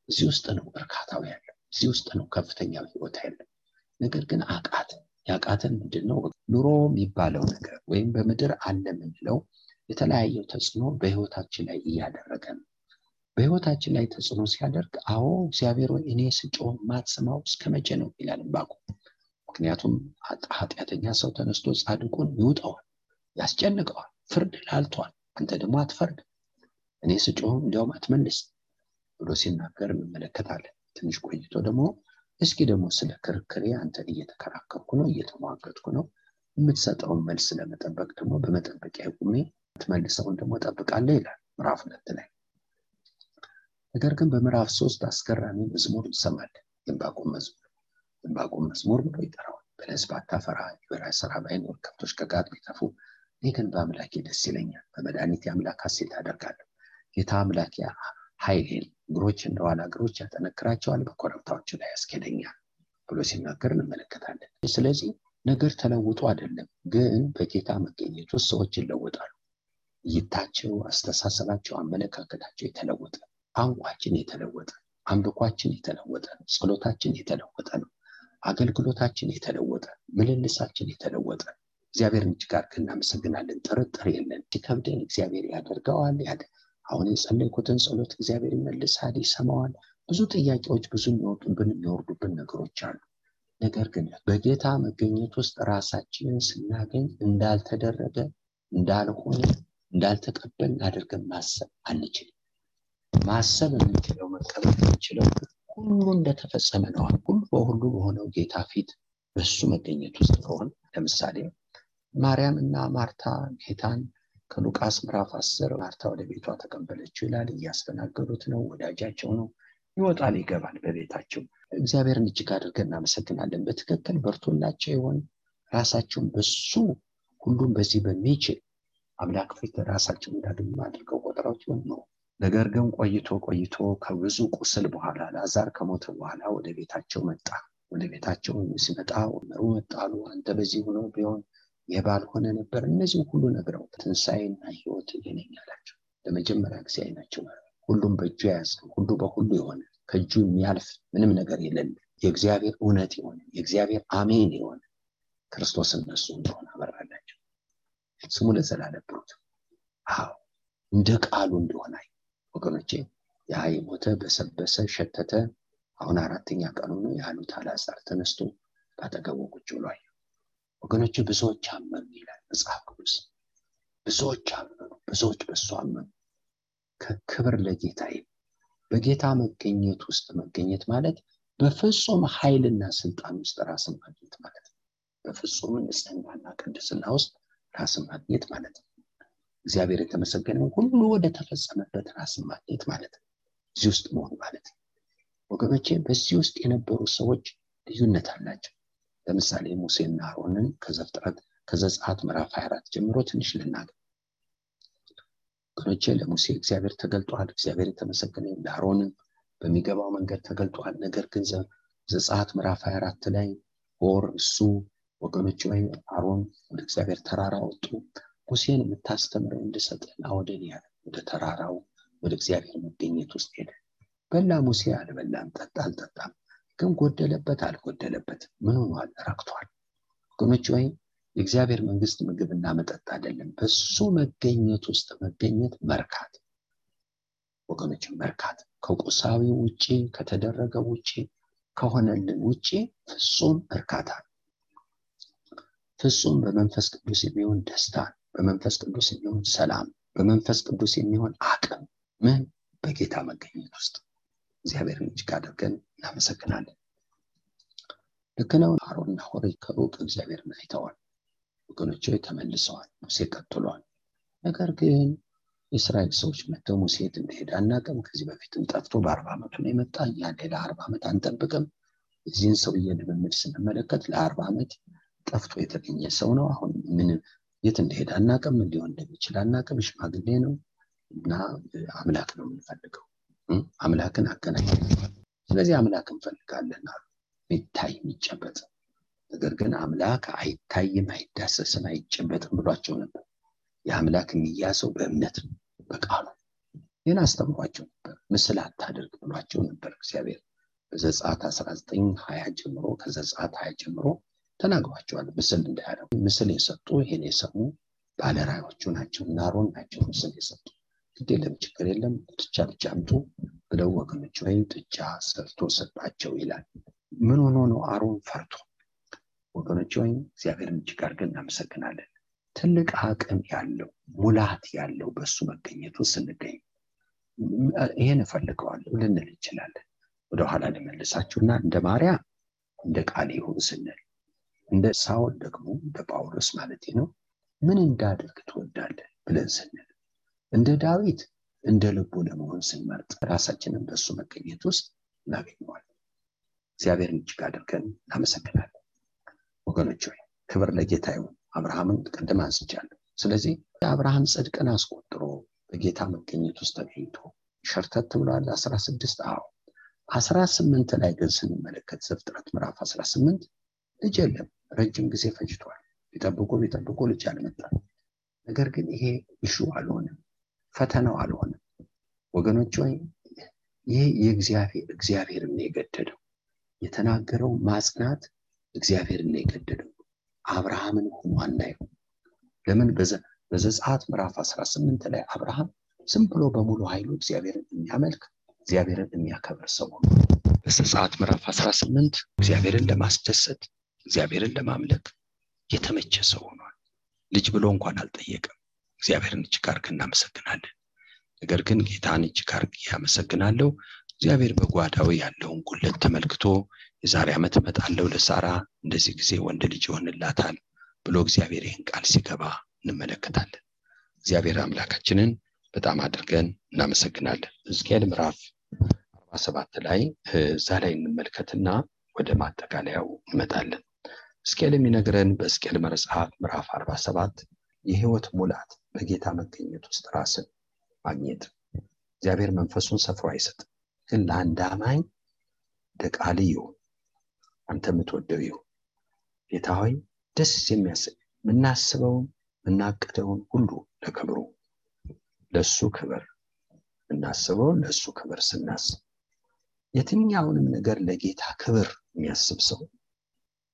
እዚህ ውስጥ ነው እርካታው ያለው። እዚህ ውስጥ ነው ከፍተኛው ህይወት ያለው። ነገር ግን አቃተን። ያቃተን ምንድን? ኑሮ የሚባለው ነገር ወይም በምድር አለ የምንለው የተለያየው ተጽዕኖ በህይወታችን ላይ እያደረገ ነው። በህይወታችን ላይ ተጽዕኖ ሲያደርግ አዎ እግዚአብሔር እኔ ስጮህ ማትሰማው እስከ ነው ይላል ዕንባቆም። ምክንያቱም ኃጢአተኛ ሰው ተነስቶ ጻድቁን ይውጠዋል፣ ያስጨንቀዋል፣ ፍርድ ላልቷል፣ አንተ ደግሞ አትፈርድ፣ እኔ ስጮህ እንዲያውም አትመልስ ብሎ ሲናገር እንመለከታለን። ትንሽ ቆይቶ ደግሞ እስኪ ደግሞ ስለ ክርክሬ አንተን እየተከራከርኩ ነው፣ እየተሟገጥኩ ነው የምትሰጠውን መልስ ለመጠበቅ ደግሞ በመጠበቂያ ቁሜ ትመልሰውን ደግሞ ጠብቃለሁ ይላል ምዕራፍ ሁለት ላይ። ነገር ግን በምዕራፍ ሶስት አስገራሚ መዝሙር እንሰማለን። የዕንባቆም መዝሙር የዕንባቆም መዝሙር ብሎ ይጠራዋል። በለስ ባታፈራ የበረሃ ስራ ባይኖር ከብቶች ከጋጥ ቢጠፉ እኔ ግን በአምላኬ ደስ ይለኛል፣ በመድኃኒቴ አምላክ ሐሴት አደርጋለሁ። ጌታ አምላኬ ኃይሌን፣ እግሮች እንደኋላ እግሮች ያጠነክራቸዋል፣ በኮረብታዎች ላይ ያስኬደኛል ብሎ ሲናገር እንመለከታለን። ስለዚህ ነገር ተለውጦ አይደለም፣ ግን በጌታ መገኘት ውስጥ ሰዎች ይለወጣሉ። እይታቸው፣ አስተሳሰባቸው፣ አመለካከታቸው የተለወጠ፣ ቋንቋችን የተለወጠ፣ አምልኳችን የተለወጠ ጸሎታችን የተለወጠ ነው። አገልግሎታችን የተለወጠ፣ ምልልሳችን የተለወጠ። እግዚአብሔርን እጅግ አድርገን እናመሰግናለን። ጥርጥር የለን። ሲከብደን እግዚአብሔር ያደርገዋል። አሁን የጸለይኩትን ጸሎት እግዚአብሔር ይመልሳል፣ ይሰማዋል። ብዙ ጥያቄዎች ብዙ የሚወጡብን የሚወርዱብን ነገሮች አሉ ነገር ግን በጌታ መገኘት ውስጥ ራሳችንን ስናገኝ እንዳልተደረገ እንዳልሆነ እንዳልተቀበል አድርገን ማሰብ አንችልም ማሰብ የምንችለው መቀበል የምንችለው ሁሉ እንደተፈጸመ ነው። ሁሉ በሁሉ በሆነው ጌታ ፊት በሱ መገኘት ውስጥ ከሆን ለምሳሌ ማርያም እና ማርታ ጌታን ከሉቃስ ምዕራፍ አስር ማርታ ወደ ቤቷ ተቀበለችው ይላል። እያስተናገዱት ነው። ወዳጃቸው ነው። ይወጣል ይገባል በቤታቸው። እግዚአብሔርን እጅግ አድርገን እናመሰግናለን። በትክክል በርቶላቸው ይሆን ራሳቸውን በሱ ሁሉም በዚህ በሚችል አምላክ ፊት ራሳቸውን እንዳገኙ አድርገው ቆጠራዎች ይሆን ነው ነገር ግን ቆይቶ ቆይቶ ከብዙ ቁስል በኋላ ላዛር ከሞተ በኋላ ወደ ቤታቸው መጣ። ወደ ቤታቸው ሲመጣ ወመሩ መጣሉ አንተ በዚህ ሆኖ ቢሆን የባልሆነ ነበር? እነዚህ ሁሉ ነግረው ትንሣኤና ህይወት የነኝ ለመጀመሪያ ጊዜ አይናቸው ሁሉም በእጁ የያዘ ሁሉ በሁሉ የሆነ ከእጁ የሚያልፍ ምንም ነገር የለን የእግዚአብሔር እውነት የሆነ የእግዚአብሔር አሜን የሆነ ክርስቶስ እነሱ እንደሆነ አበራላቸው ስሙ ለዘላለም አዎ እንደ ቃሉ እንደሆነ ወገኖቼ ያ የሞተ በሰበሰ ሸተተ አሁን አራተኛ ቀኑ ነው ያሉት አላዛር ተነስቶ ባጠገቡ ቁጭ ብሏል። ወገኖች ብዙዎች አመኑ ይላል መጽሐፍ ቅዱስ። ብዙዎች አመኑ ብዙዎች በሱ አመኑ። ከክብር ለጌታ በጌታ መገኘት ውስጥ መገኘት ማለት በፍጹም ኃይልና ስልጣን ውስጥ ራስን ማግኘት ማለት ነው። በፍጹም ንጽህናና ቅድስና ውስጥ ራስን ማግኘት ማለት ነው እግዚአብሔር የተመሰገነው ሁሉ ወደ ተፈጸመበት ራስን ማግኘት ማለት እዚህ ውስጥ መሆን ማለት ወገኖቼ በዚህ ውስጥ የነበሩ ሰዎች ልዩነት አላቸው። ለምሳሌ ሙሴና አሮንን ከዘፍጥረት ከዘጸአት ምዕራፍ 24 ጀምሮ ትንሽ ልናገር። ወገኖቼ ለሙሴ እግዚአብሔር ተገልጧል እግዚአብሔር የተመሰገነ ለአሮንም በሚገባው መንገድ ተገልጧል። ነገር ግን ዘጸአት ምዕራፍ 24 ላይ ሆር እሱ ወገኖች ወይ አሮን ወደ እግዚአብሔር ተራራ ወጡ ሙሴን የምታስተምረው እንድሰጥና ወደ ያለ ወደ ተራራው ወደ እግዚአብሔር መገኘት ውስጥ ሄደ። በላ ሙሴ አልበላም ጠጣ አልጠጣም። ግን ጎደለበት አልጎደለበት ምን ሆኗል? ረክቷል። ወገኖች ወይ የእግዚአብሔር መንግስት ምግብና መጠጥ አይደለም። በሱ መገኘት ውስጥ መገኘት መርካት። ወገኖች መርካት። ከቁሳዊ ውጭ ከተደረገ ውጭ ከሆነልን ውጭ ፍጹም እርካታ ፍጹም በመንፈስ ቅዱስ የሚሆን ደስታ በመንፈስ ቅዱስ የሚሆን ሰላም በመንፈስ ቅዱስ የሚሆን አቅም ምን? በጌታ መገኘት ውስጥ። እግዚአብሔርን እጅግ አድርገን እናመሰግናለን። ልክ ነው። አሮንና ሆሬ ከሩቅ እግዚአብሔርን አይተዋል? ወገኖች ተመልሰዋል ሙሴ ቀጥሏል። ነገር ግን የእስራኤል ሰዎች መጥተው ሙሴ እንደሄደ አናቅም ከዚህ በፊትም ጠፍቶ በአርባ ዓመቱ ነው የመጣ። እኛ ሌላ አርባ ዓመት አንጠብቅም። እዚህን ሰውዬ ልምምድ ስንመለከት ለአርባ ዓመት ጠፍቶ የተገኘ ሰው ነው። አሁን ምን የት እንደሄደ አናቅም ሊሆን እንደሚችል አናቅም። ሽማግሌ ነው እና አምላክ ነው የምንፈልገው። አምላክን አገናኝ ስለዚህ አምላክ እንፈልጋለን አሉ። የሚታይ የሚጨበጥ ነገር ግን አምላክ አይታይም አይዳሰስም አይጨበጥም ብሏቸው ነበር። የአምላክ የሚያዘው በእምነት ነው በቃሉ ይህን አስተምሯቸው ነበር። ምስል አታደርግ ብሏቸው ነበር እግዚአብሔር። በዘጸአት 19 20 ጀምሮ ከዘጸአት 20 ጀምሮ ተናግሯቸዋል። ምስል እንዳያደርጉ ምስል የሰጡ ይሄን የሰሙ ባለራዮቹ ናቸው ናሮን ናቸው ምስል የሰጡ። ግድ የለም ችግር የለም ጥቻ ብቻ አምጡ ብለው ወገኖች ወይ ጥጃ ሰርቶ ሰጣቸው ይላል። ምን ሆኖ ነው አሮን ፈርቶ? ወገኖች ወይም እግዚአብሔርን እጅግ አድርገን እናመሰግናለን። ትልቅ አቅም ያለው ሙላት ያለው በእሱ መገኘቱ ስንገኝ ይህን እፈልገዋለሁ ልንል እንችላለን። ወደኋላ ልመልሳችሁና እንደ ማርያም እንደ ቃል ይሁን ስንል እንደ ሳውል ደግሞ እንደ ጳውሎስ ማለት ነው ምን እንዳደርግ ትወዳለን ብለን ስንል እንደ ዳዊት እንደ ልቡ ለመሆን ስንመርጥ ራሳችንን በእሱ መገኘት ውስጥ እናገኘዋለን። እግዚአብሔርን እጅግ አድርገን እናመሰግናለን። ወገኖች ሆይ ክብር ለጌታ ይሁን። አብርሃምን ቅድም አንስቻለሁ። ስለዚህ የአብርሃም ጽድቅን አስቆጥሮ በጌታ መገኘት ውስጥ ተገኝቶ ሸርተት ብሏል። አስራ ስድስት አዎ። አስራ ስምንት ላይ ግን ስንመለከት ዘፍጥረት ምዕራፍ አስራ ስምንት ልጅ የለም ረጅም ጊዜ ፈጅቷል። ቢጠብቁ ቢጠብቁ ልጅ አልመጣም ነገር ግን ይሄ እሹ አልሆነም ፈተናው አልሆነም። ወገኖች ወይ ይህ የእግዚአብሔር እግዚአብሔርን የገደደው የተናገረው ማጽናት እግዚአብሔርን የገደደው አብርሃምን ሆኖ አናየው ለምን? በዘጸአት ምዕራፍ 18 ላይ አብርሃም ዝም ብሎ በሙሉ ኃይሉ እግዚአብሔርን የሚያመልክ እግዚአብሔርን የሚያከብር ሰው ሆኖ በዘጸአት ምዕራፍ 18 እግዚአብሔርን ለማስደሰት እግዚአብሔርን ለማምለክ የተመቸ ሰው ሆኗል። ልጅ ብሎ እንኳን አልጠየቀም። እግዚአብሔርን እጅግ አድርገን እናመሰግናለን። ነገር ግን ጌታን እጅግ አድርጌ ያመሰግናለሁ። እግዚአብሔር በጓዳው ያለውን ጉለት ተመልክቶ የዛሬ ዓመት እመጣለሁ ለሳራ እንደዚህ ጊዜ ወንድ ልጅ ይሆንላታል ብሎ እግዚአብሔር ይህን ቃል ሲገባ እንመለከታለን። እግዚአብሔር አምላካችንን በጣም አድርገን እናመሰግናለን። ሕዝቅኤል ምዕራፍ አርባ ሰባት ላይ እዛ ላይ እንመልከትና ወደ ማጠቃለያው እንመጣለን። ሕዝቅኤል የሚነግረን በሕዝቅኤል መጽሐፍ ምዕራፍ አርባ ሰባት የህይወት ሙላት በጌታ መገኘት ውስጥ ራስን ማግኘት እግዚአብሔር መንፈሱን ሰፍሮ አይሰጥም። ግን ለአንድ አማኝ እንደ ቃል ይሁን፣ አንተ የምትወደው ይሁን። ጌታ ሆይ ደስ የሚያሰኝ የምናስበውን የምናቅደውን ሁሉ ለክብሩ ለእሱ ክብር የምናስበውን ለእሱ ክብር ስናስብ የትኛውንም ነገር ለጌታ ክብር የሚያስብ ሰው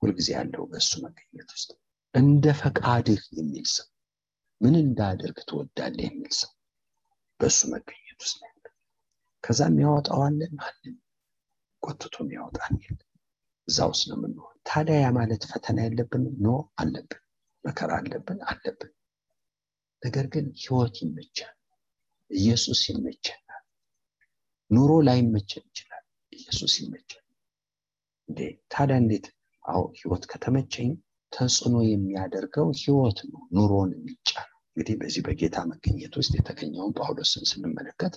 ሁልጊዜ ያለው በእሱ መገኘት ውስጥ እንደ ፈቃድህ የሚል ሰው ምን እንዳደርግ ትወዳለህ የሚል ሰው በእሱ መገኘት ውስጥ ያለ ከዛ የሚያወጣዋለን ማንም ቆትቶ የሚያወጣን የለ እዛ ውስጥ ነው የምንሆን ታዲያ ያ ማለት ፈተና የለብን ኖ አለብን። መከራ አለብን? አለብን። ነገር ግን ህይወት ይመቻል ኢየሱስ ይመቸናል ኑሮ ላይመቸን ይችላል ኢየሱስ ይመቸን እንዴ ታዲያ እንዴት አዎ ህይወት ከተመቸኝ ተጽዕኖ የሚያደርገው ህይወት ነው ኑሮን የሚጫነው እንግዲህ በዚህ በጌታ መገኘት ውስጥ የተገኘውን ጳውሎስን ስንመለከት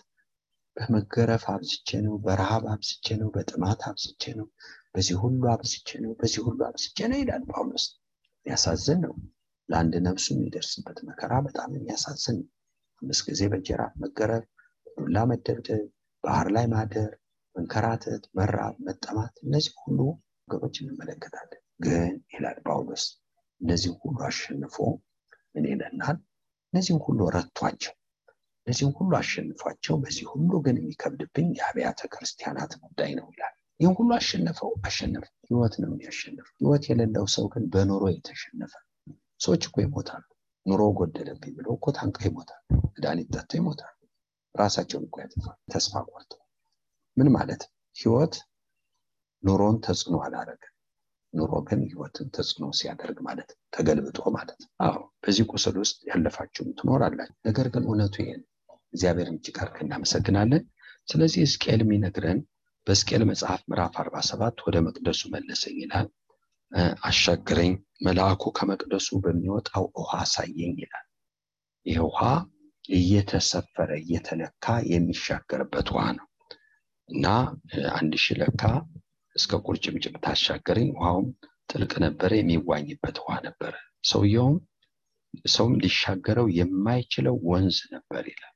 በመገረፍ አብዝቼ ነው በረሃብ አብዝቼ ነው በጥማት አብዝቼ ነው በዚህ ሁሉ አብዝቼ ነው በዚህ ሁሉ አብዝቼ ነው ይላል ጳውሎስ። የሚያሳዝን ነው። ለአንድ ነፍሱ የሚደርስበት መከራ በጣም የሚያሳዝን ነው። አምስት ጊዜ በጅራፍ መገረፍ ዱላ መደብደብ ባህር ላይ ማደር መንከራተት መራብ መጠማት እነዚህ ሁሉ ነገሮች እንመለከታለን። ግን ይላል ጳውሎስ እነዚህም ሁሉ አሸንፎ ምን ይለናል እነዚህም ሁሉ ረቷቸው እነዚህም ሁሉ አሸንፏቸው በዚህ ሁሉ ግን የሚከብድብኝ የአብያተ ክርስቲያናት ጉዳይ ነው ይላል። ይህም ሁሉ አሸነፈው? አሸነፈ። ህይወት ነው የሚያሸንፍ ህይወት የሌለው ሰው ግን በኑሮ የተሸነፈ ሰዎች እኮ ይሞታሉ። ኑሮ ጎደለብኝ ብለው እኮ ታንቀው ይሞታሉ። መድኃኒት ጠጥተው ይሞታሉ። ራሳቸውን እኮ ያጠፋል ተስፋ ቆርጠው። ምን ማለት? ህይወት ኑሮን ተጽዕኖ አላረገ ኑሮ ግን ህይወትን ተጽዕኖ ሲያደርግ ማለት ተገልብጦ ማለት አዎ በዚህ ቁስል ውስጥ ያለፋችሁም ትኖራላችሁ። ነገር ግን እውነቱ ይሄ እግዚአብሔርን እጅግ እናመሰግናለን። ስለዚህ ሕዝቅኤል የሚነግረን በሕዝቅኤል መጽሐፍ ምዕራፍ 47 ወደ መቅደሱ መለሰኝ ይላል። አሻገረኝ መልአኩ ከመቅደሱ በሚወጣው ውሃ አሳየኝ ይላል። ይህ ውሃ እየተሰፈረ እየተለካ የሚሻገርበት ውሃ ነው። እና አንድ ሺህ ለካ እስከ ቁርጭምጭም ታሻገረኝ። ውሃውም ጥልቅ ነበረ የሚዋኝበት ውሃ ነበረ። ሰውየውም ሰውም ሊሻገረው የማይችለው ወንዝ ነበር ይላል።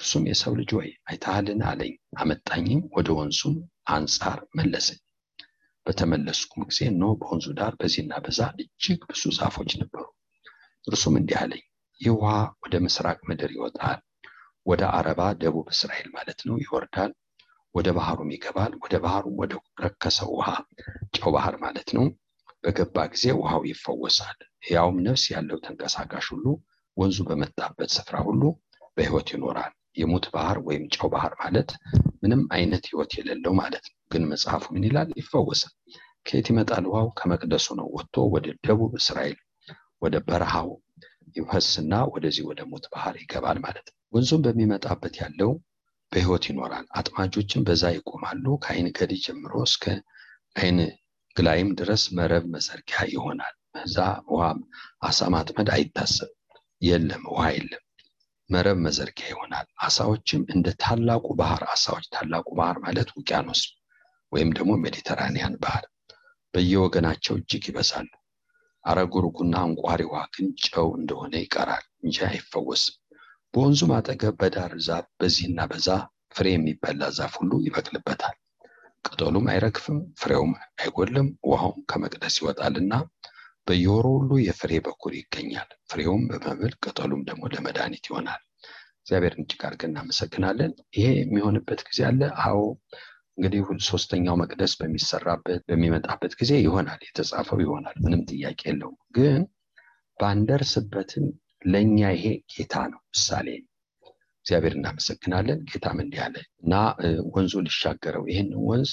እርሱም የሰው ልጅ ወይ አይታህልን አለኝ። አመጣኝም ወደ ወንዙም አንጻር መለሰኝ። በተመለስኩም ጊዜ እነሆ በወንዙ ዳር በዚህና በዛ እጅግ ብዙ ዛፎች ነበሩ። እርሱም እንዲህ አለኝ ይህ ውሃ ወደ ምስራቅ ምድር ይወጣል ወደ አረባ ደቡብ እስራኤል ማለት ነው ይወርዳል ወደ ባህሩም ይገባል። ወደ ባህሩም ወደ ረከሰው ውሃ ጨው ባህር ማለት ነው። በገባ ጊዜ ውሃው ይፈወሳል። ያውም ነፍስ ያለው ተንቀሳቃሽ ሁሉ ወንዙ በመጣበት ስፍራ ሁሉ በህይወት ይኖራል። የሙት ባህር ወይም ጨው ባህር ማለት ምንም አይነት ህይወት የሌለው ማለት ነው። ግን መጽሐፉ ምን ይላል? ይፈወሳል። ከየት ይመጣል ውሃው? ከመቅደሱ ነው። ወጥቶ ወደ ደቡብ እስራኤል ወደ በረሃው ይፈስና ወደዚህ ወደ ሙት ባህር ይገባል ማለት ነው። ወንዙም በሚመጣበት ያለው በህይወት ይኖራል። አጥማጆችን በዛ ይቆማሉ። ከአይን ገዲ ጀምሮ እስከ አይን ግላይም ድረስ መረብ መዘርጊያ ይሆናል። በዛ ውሃ አሳ ማጥመድ አይታሰብ የለም ውሃ የለም። መረብ መዘርጊያ ይሆናል። አሳዎችም እንደ ታላቁ ባህር አሳዎች ታላቁ ባህር ማለት ውቅያኖስ ወይም ደግሞ ሜዲተራኒያን ባህር። በየወገናቸው እጅግ ይበዛሉ። አረጉርጉና አንቋሪ ውሃ ግን ጨው እንደሆነ ይቀራል እንጂ አይፈወስም በወንዙም አጠገብ በዳር ዛፍ በዚህና በዛ ፍሬ የሚበላ ዛፍ ሁሉ ይበቅልበታል። ቅጠሉም አይረግፍም ፍሬውም አይጎልም ውሃውም ከመቅደስ ይወጣልና በየወሩ ሁሉ የፍሬ በኩር ይገኛል። ፍሬውም በመብል ቅጠሉም ደግሞ ለመድኃኒት ይሆናል። እግዚአብሔርን እጅግ አድርገን እናመሰግናለን። ይሄ የሚሆንበት ጊዜ አለ? አዎ። እንግዲህ ሶስተኛው መቅደስ በሚሰራበት በሚመጣበት ጊዜ ይሆናል የተጻፈው ይሆናል። ምንም ጥያቄ የለውም። ግን ባንደርስበትም ለእኛ ይሄ ጌታ ነው ምሳሌ እግዚአብሔር እናመሰግናለን። ጌታም እንዲህ አለ እና ወንዙ ሊሻገረው ይህን ወንዝ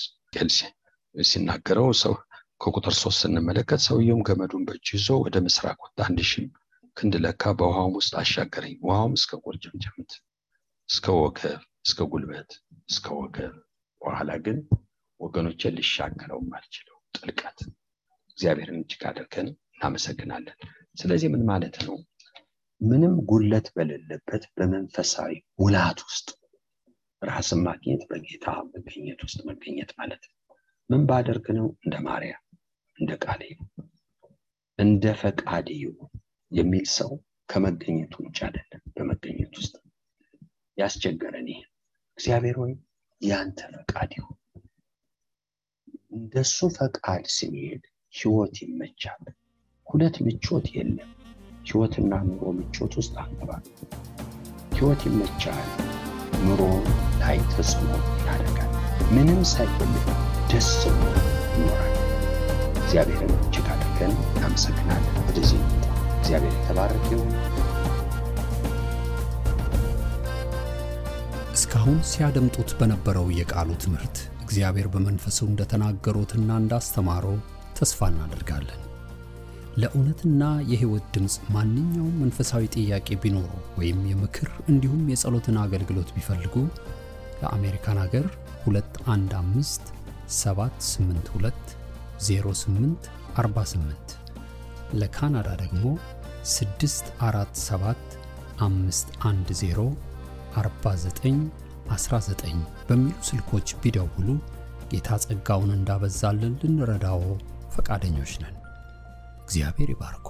ሲናገረው ሰው ከቁጥር ሶስት ስንመለከት ሰውየውም ገመዱን በእጁ ይዞ ወደ ምስራቅ ወጣ፣ አንድ ክንድ ለካ፣ በውሃውም ውስጥ አሻገረኝ። ውሃውም እስከ ቁርጭምጭሚት እስከ ወገብ እስከ ጉልበት እስከ ወገብ። በኋላ ግን ወገኖችን ሊሻገረውም አልችለው ጥልቀት። እግዚአብሔርን እጅግ አድርገን እናመሰግናለን። ስለዚህ ምን ማለት ነው? ምንም ጉለት በሌለበት በመንፈሳዊ ሙላት ውስጥ ራስን ማግኘት በጌታ መገኘት ውስጥ መገኘት ማለት ነው። ምን ባደርግ ነው? እንደ ማርያም እንደ ቃሌ እንደ ይሁን የሚል ሰው ከመገኘቱ ውጭ አይደለም። በመገኘት ውስጥ ያስቸገረን ይሄ እግዚአብሔር ሆይ ያንተ ፈቃድ ይሁን። እንደሱ ፈቃድ ስንሄድ ህይወት ይመቻል። ሁለት ምቾት የለም። ህይወትና ኑሮ ምቾት ውስጥ አንገባ። ህይወት ይመቻል፣ ኑሮ ላይ ተጽዕኖ ያደርጋል። ምንም ሳይፈልግ ደስ ይኖራል። እግዚአብሔርን እጅግ አድርገን እናመሰግናለን። ወደዚህ እግዚአብሔር የተባረከ ይሁን። እስካሁን ሲያደምጡት በነበረው የቃሉ ትምህርት እግዚአብሔር በመንፈሱ እንደተናገሩትና እንዳስተማረው ተስፋ እናደርጋለን። ለእውነትና የሕይወት ድምፅ ማንኛውም መንፈሳዊ ጥያቄ ቢኖሩ ወይም የምክር እንዲሁም የጸሎትን አገልግሎት ቢፈልጉ ለአሜሪካን አገር 215 782 08 48 ለካናዳ ደግሞ 647 510 49 19 በሚሉ ስልኮች ቢደውሉ ጌታ ጸጋውን እንዳበዛልን ልንረዳዎ ፈቃደኞች ነን። እግዚአብሔር ይባርኮ።